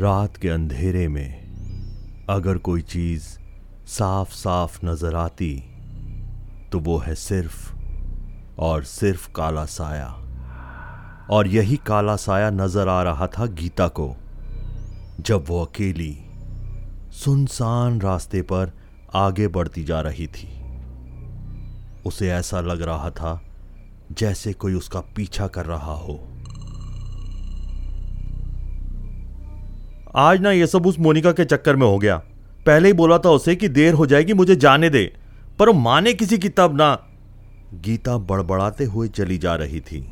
रात के अंधेरे में अगर कोई चीज़ साफ़ साफ़ नज़र आती तो वो है सिर्फ़ और सिर्फ़ काला साया। और यही काला साया नज़र आ रहा था गीता को, जब वो अकेली, सुनसान रास्ते पर आगे बढ़ती जा रही थी। उसे ऐसा लग रहा था जैसे कोई उसका पीछा कर रहा हो। आज ना ये सब उस मोनिका के चक्कर में हो गया। पहले ही बोला था उसे कि देर हो जाएगी, मुझे जाने दे। पर वो माने किसी की तब ना। गीता बड़बड़ाते हुए चली जा रही थी।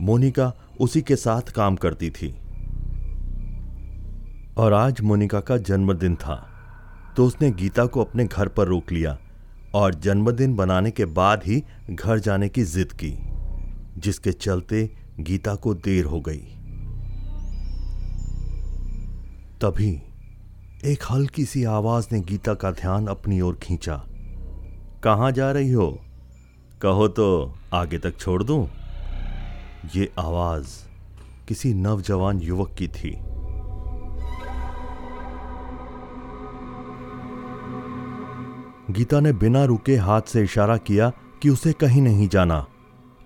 मोनिका उसी के साथ काम करती थी। और आज मोनिका का जन्मदिन था तो उसने गीता को अपने घर पर रोक लिया और जन्मदिन बनाने के बाद ही घर जाने की जिद की, जिसके चलते गीता को देर हो गई। तभी एक हल्की सी आवाज़ ने गीता का ध्यान अपनी ओर खींचा। कहाँ जा रही हो? कहो तो आगे तक छोड़ दूँ? ये आवाज़ किसी नवजवान युवक की थी। गीता ने बिना रुके हाथ से इशारा किया कि उसे कहीं नहीं जाना,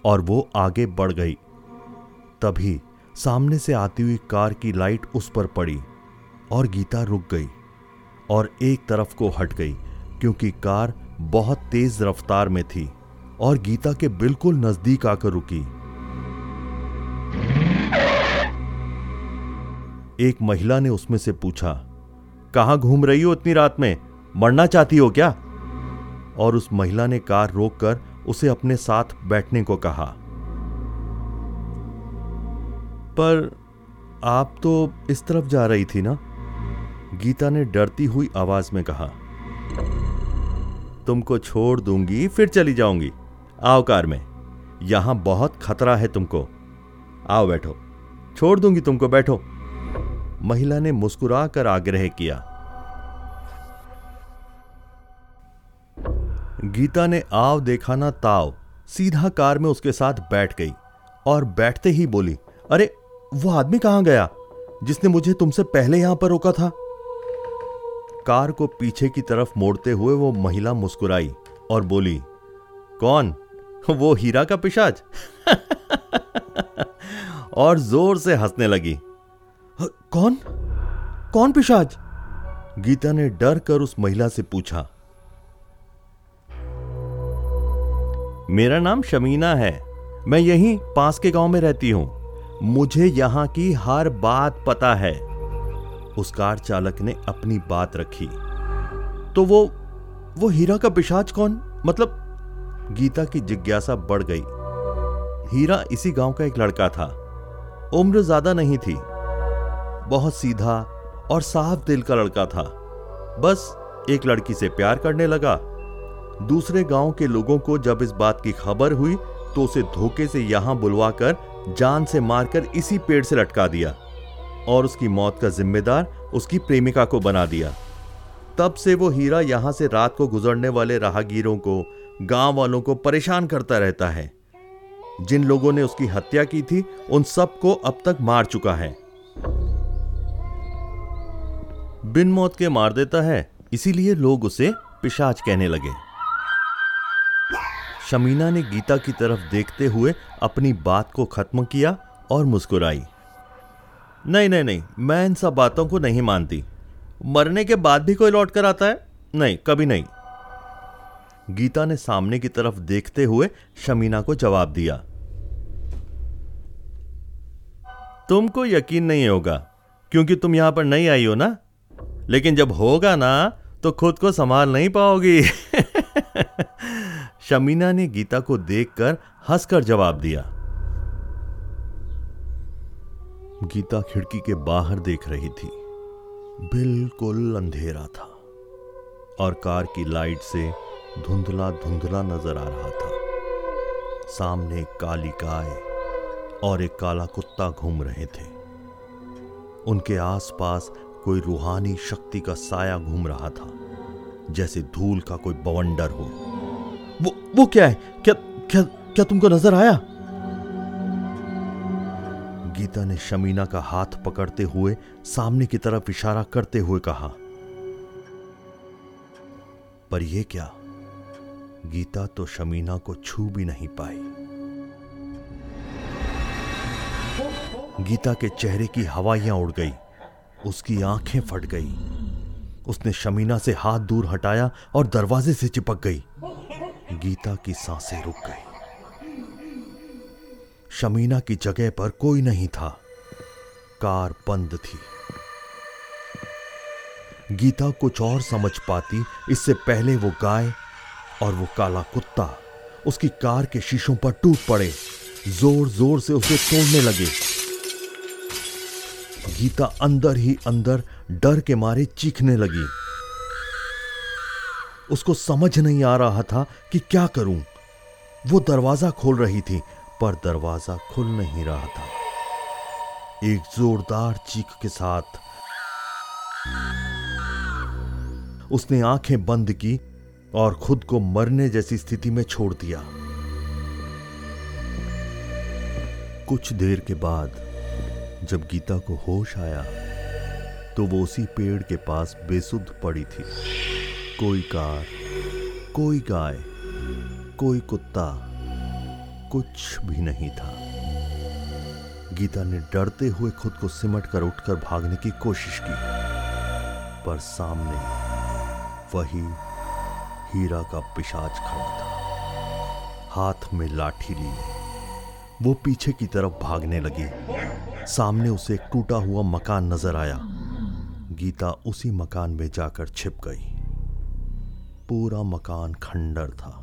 और वो आगे बढ़ गई। तभी सामने से आती हुई कार की लाइट उस पर पड़ी। और गीता रुक गई और एक तरफ़ को हट गई, क्योंकि कार बहुत तेज रफ्तार में थी और गीता के बिल्कुल नज़दीक आकर रुकी। एक महिला ने उसमें से पूछा, कहाँ घूम रही हो इतनी रात में? मरना चाहती हो क्या? और उस महिला ने कार रोककर उसे अपने साथ बैठने को कहा, पर आप तो इस तरफ़ जा रही थी ना? गीता ने डरती हुई आवाज़ में कहा, तुमको छोड़ दूँगी, फिर चली जाऊँगी। आओ कार में। यहाँ बहुत खतरा है तुमको। आओ बैठो। छोड़ दूँगी तुमको, बैठो। महिला ने मुस्कुरा कर आग्रह किया। गीता ने आव देखा ना ताव सीधा कार में उसके साथ बैठ गई और बैठते ही बोली, अरे, वो आदमी कहाँ गया, जिसने मुझे तुमसे पहले यहाँ पर रोका था? कार को पीछे की तरफ़ मोड़ते हुए वो महिला मुस्कुराई और बोली, कौन? वो हीरा का पिशाच? और ज़ोर से हंसने लगी कौन? कौन पिशाच? गीता ने डर कर उस महिला से पूछा, मेरा नाम शमीना है। मैं यहीं पास के गाँव में रहती हूँ। मुझे यहाँ की हर बात पता है। उस कार चालक ने अपनी बात रखी। तो वो वो हीरा का पिशाच कौन? मतलब गीता की जिज्ञासा बढ़ गई। हीरा इसी गाँव का एक लड़का था। उम्र ज़्यादा नहीं थी। बहुत सीधा और साफ़ दिल का लड़का था। बस एक लड़की से प्यार करने लगा। दूसरे गाँव के लोगों को जब इस बात की खबर हुई तो उसे धोखे से यहाँ बुलवाकर जान से मारकर इसी पेड़ से लटका दिया। और उसकी मौत का जिम्मेदार उसकी प्रेमिका को बना दिया। तब से वो हीरा यहाँ से रात को गुजरने वाले राहगीरों को, गाँव वालों को परेशान करता रहता है। जिन लोगों ने उसकी हत्या की थी, उन सबको अब तक मार चुका है। बिन मौत के मार देता है, इसीलिए लोग उसे पिशाच कहने लगे। शमीना ने गीता की तरफ़ देखते हुए अपनी बात को खत्म किया और मुस्कुराई। नहीं नहीं नहीं, मैं इन सब बातों को नहीं मानती। मरने के बाद भी कोई लौट कर आता है? नहीं, कभी नहीं। गीता ने सामने की तरफ़ देखते हुए शमीना को जवाब दिया। तुमको यकीन नहीं होगा, क्योंकि तुम यहाँ पर नहीं आई हो ना? लेकिन जब होगा ना तो खुद को संभाल नहीं पाओगी। शमीना ने गीता को देखकर हंसकर जवाब दिया। गीता खिड़की के बाहर देख रही थी। बिल्कुल अंधेरा था और कार की लाइट से धुंधला धुंधला नज़र आ रहा था। सामने एक काली गाय और एक काला कुत्ता घूम रहे थे। उनके आसपास कोई रूहानी शक्ति का साया घूम रहा था, जैसे धूल का कोई बवंडर हो। वो वो क्या है? क्या क्या क्या तुमको नज़र आया? गीता ने शमीना का हाथ पकड़ते हुए सामने की तरफ़ इशारा करते हुए कहा, पर यह क्या? गीता तो शमीना को छू भी नहीं पाई। गीता के चेहरे की हवाइयाँ उड़ गई, उसकी आँखें फट गई। उसने शमीना से हाथ दूर हटाया और दरवाजे से चिपक गई। गीता की साँसें रुक गई। शमीना की जगह पर कोई नहीं था। कार बंद थी। गीता कुछ और समझ पाती, इससे पहले वो गाय और वो काला कुत्ता उसकी कार के शीशों पर टूट पड़े। ज़ोर ज़ोर से उसे तोड़ने लगे। गीता अंदर ही अंदर डर के मारे चीखने लगी। उसको समझ नहीं आ रहा था कि क्या करूँ। वो दरवाज़ा खोल रही थी पर दरवाज़ा खुल नहीं रहा था। एक जोरदार चीख के साथ उसने आँखें बंद की और खुद को मरने जैसी स्थिति में छोड़ दिया। कुछ देर के बाद जब गीता को होश आया तो वो उसी पेड़ के पास बेसुध पड़ी थी। कोई कार, कोई गाय, कोई कुत्ता कुछ भी नहीं था। गीता ने डरते हुए खुद को सिमट कर उठकर भागने की कोशिश की, पर सामने वही हीरा का पिशाच खड़ा था। हाथ में लाठी ली, वो पीछे की तरफ़ भागने लगी। सामने उसे एक टूटा हुआ मकान नज़र आया। गीता उसी मकान में जाकर छिप गई। पूरा मकान खंडर था।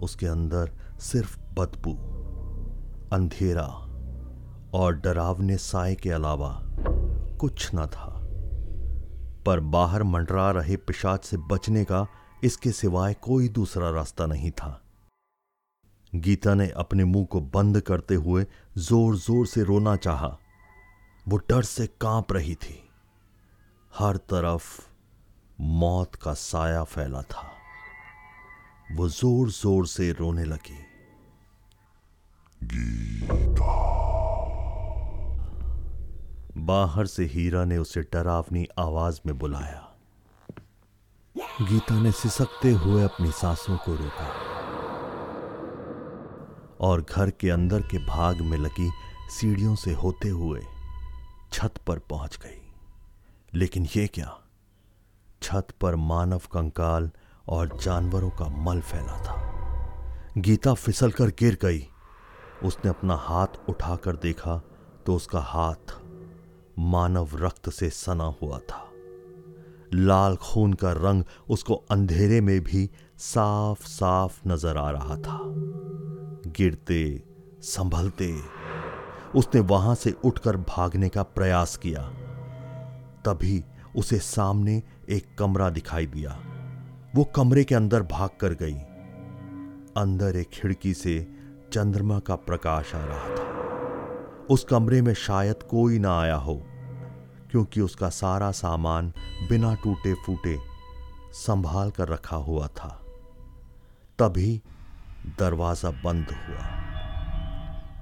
उसके अंदर सिर्फ़ बदबू, अंधेरा और डरावने साय के अलावा कुछ न था। पर बाहर मंडरा रहे पिशाच से बचने का इसके सिवाय कोई दूसरा रास्ता नहीं था। गीता ने अपने मुँह को बंद करते हुए ज़ोर ज़ोर से रोना चाहा। वो डर से काँप रही थी। हर तरफ़ मौत का साया फैला था। वो ज़ोर ज़ोर से रोने लगी। बाहर से हीरा ने उसे डरावनी आवाज़ में बुलाया। गीता ने सिसकते हुए अपनी सांसों को रोका और घर के अंदर के भाग में लगी सीढ़ियों से होते हुए छत पर पहुँच गई। लेकिन यह क्या? छत पर मानव कंकाल और जानवरों का मल फैला था। गीता फिसल कर गिर गई। उसने अपना हाथ उठाकर देखा तो उसका हाथ मानव रक्त से सना हुआ था। लाल खून का रंग उसको अंधेरे में भी साफ़ साफ़ नज़र आ रहा था। गिरते, संभलते, उसने वहाँ से उठकर भागने का प्रयास किया। तभी उसे सामने एक कमरा दिखाई दिया। वो कमरे के अंदर भाग कर गई। अंदर एक खिड़की से चंद्रमा का प्रकाश आ रहा था। उस कमरे में शायद कोई ना आया हो। क्योंकि उसका सारा सामान बिना टूटे फूटे संभाल कर रखा हुआ था। तभी दरवाज़ा बंद हुआ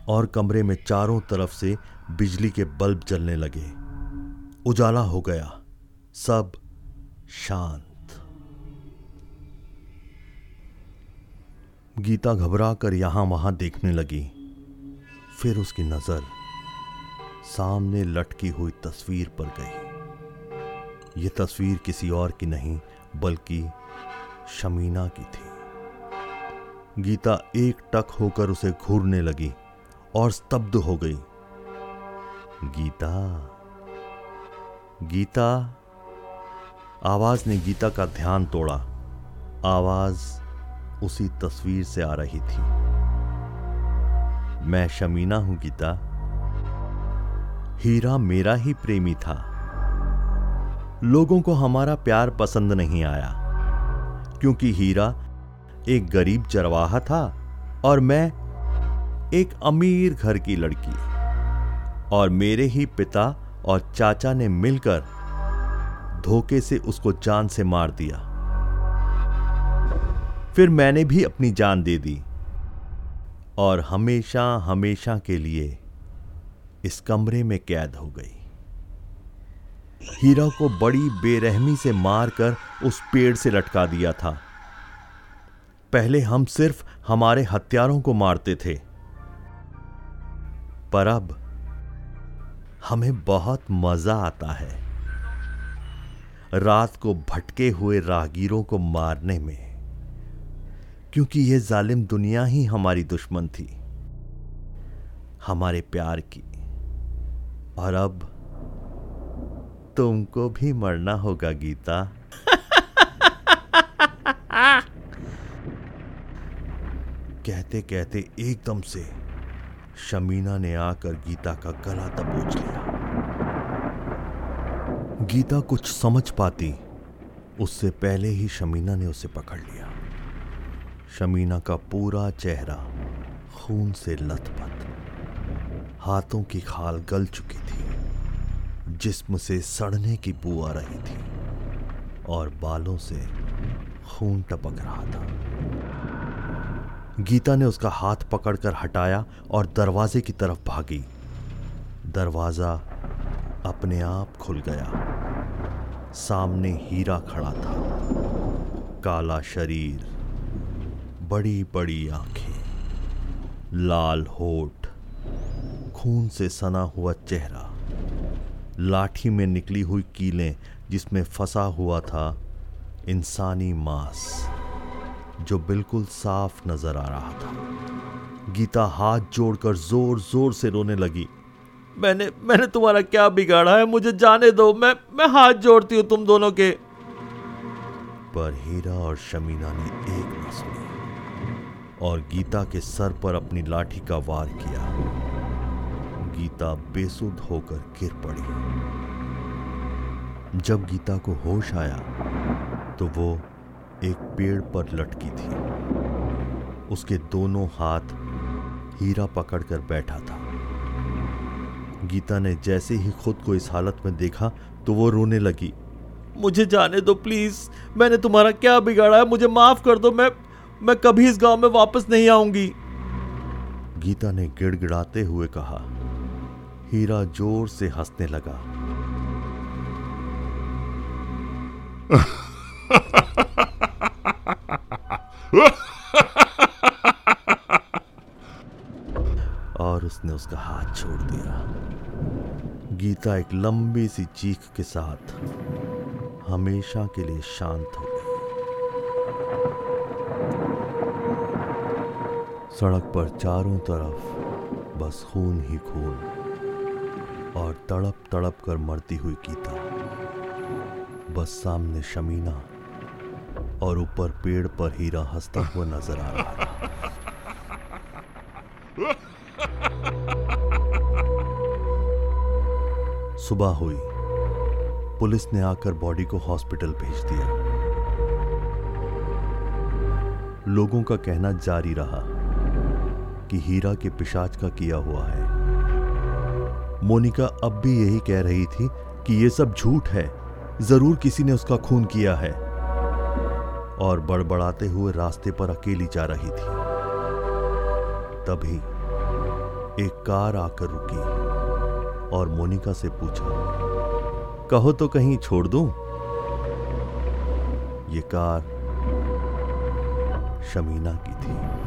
और कमरे में चारों तरफ़ से बिजली के बल्ब जलने लगे। उजाला हो गया। सब शांत। गीता घबरा कर यहाँ वहाँ देखने लगी। फिर उसकी नज़र सामने लटकी हुई तस्वीर पर गई। यह तस्वीर किसी और की नहीं, बल्कि शमीना की थी। गीता एक टक होकर उसे घूरने लगी और स्तब्ध हो गई। गीता गीता, आवाज़ ने गीता का ध्यान तोड़ा। आवाज़ उसी तस्वीर से आ रही थी। मैं शमीना हूँ, गीता। हीरा मेरा ही प्रेमी था। लोगों को हमारा प्यार पसंद नहीं आया, क्योंकि हीरा एक गरीब चरवाहा था और मैं एक अमीर घर की लड़की और मेरे ही पिता और चाचा ने मिलकर धोखे से उसको जान से मार दिया। फिर मैंने भी अपनी जान दे दी और हमेशा हमेशा के लिए इस कमरे में कैद हो गई। हीरा को बड़ी बेरहमी से मारकर उस पेड़ से लटका दिया था। पहले हम सिर्फ़ हमारे हथियारों को मारते थे। पर अब हमें बहुत मज़ा आता है। रात को भटके हुए राहगीरों को मारने में, क्योंकि यह जालिम दुनिया ही हमारी दुश्मन थी। हमारे प्यार की और अब तुमको भी मरना होगा, गीता। कहते कहते एकदम से शमीना ने आकर गीता का गला दबोच लिया। गीता कुछ समझ पाती, उससे पहले ही शमीना ने उसे पकड़ लिया। शमीना का पूरा चेहरा खून से लथपथ। हाथों की खाल गल चुकी थी, जिस्म से सड़ने की बू आ रही थी और बालों से खून टपक रहा था। गीता ने उसका हाथ पकड़कर हटाया और दरवाजे की तरफ़ भागी। दरवाज़ा अपने आप खुल गया। सामने हीरा खड़ा था। काला शरीर बड़ी बड़ी आँखें, लाल होठ खून से सना हुआ चेहरा, लाठी में निकली हुई कीलें जिसमें फंसा हुआ था इंसानी मांस, जो बिल्कुल साफ़ नज़र आ रहा था। गीता हाथ जोड़कर ज़ोर ज़ोर से रोने लगी, मैंने मैंने तुम्हारा क्या बिगाड़ा है? मुझे जाने दो। मैं मैं हाथ जोड़ती हूँ तुम दोनों के। पर हीरा और शमीना ने एक न सुनी और गीता के सर पर अपनी लाठी का वार किया। गीता बेसुध होकर गिर पड़ी। जब गीता को होश आया तो वो एक पेड़ पर लटकी थी। उसके दोनों हाथ हीरा पकड़कर बैठा था। गीता ने जैसे ही खुद को इस हालत में देखा तो वो रोने लगी। मुझे जाने दो, प्लीज़। मैंने तुम्हारा क्या बिगाड़ा है? मुझे माफ़ कर दो। मैं मैं कभी इस गाँव में वापस नहीं आऊँगी। गीता ने गिड़गिड़ाते हुए कहा हीरा ज़ोर से हंसने लगा। और उसने उसका हाथ छोड़ दिया। गीता एक लंबी सी चीख के साथ हमेशा के लिए शांत हो गई। सड़क पर चारों तरफ़ बस खून ही खून। और तड़प तड़प कर मरती हुई गीता बस सामने शमीना और ऊपर पेड़ पर हीरा हंसता हुआ नज़र आ रहा सुबह हुई। पुलिस ने आकर बॉडी को हॉस्पिटल भेज दिया। लोगों का कहना जारी रहा कि हीरा के पिशाच का किया हुआ है। मोनिका अब भी यही कह रही थी कि यह सब झूठ है। ज़रूर किसी ने उसका खून किया है। और बड़बड़ाते हुए रास्ते पर अकेली जा रही थी। तभी एक कार आकर रुकी और मोनिका से पूछा, कहो तो कहीं छोड़ दूँ? ये कार शमीना की थी।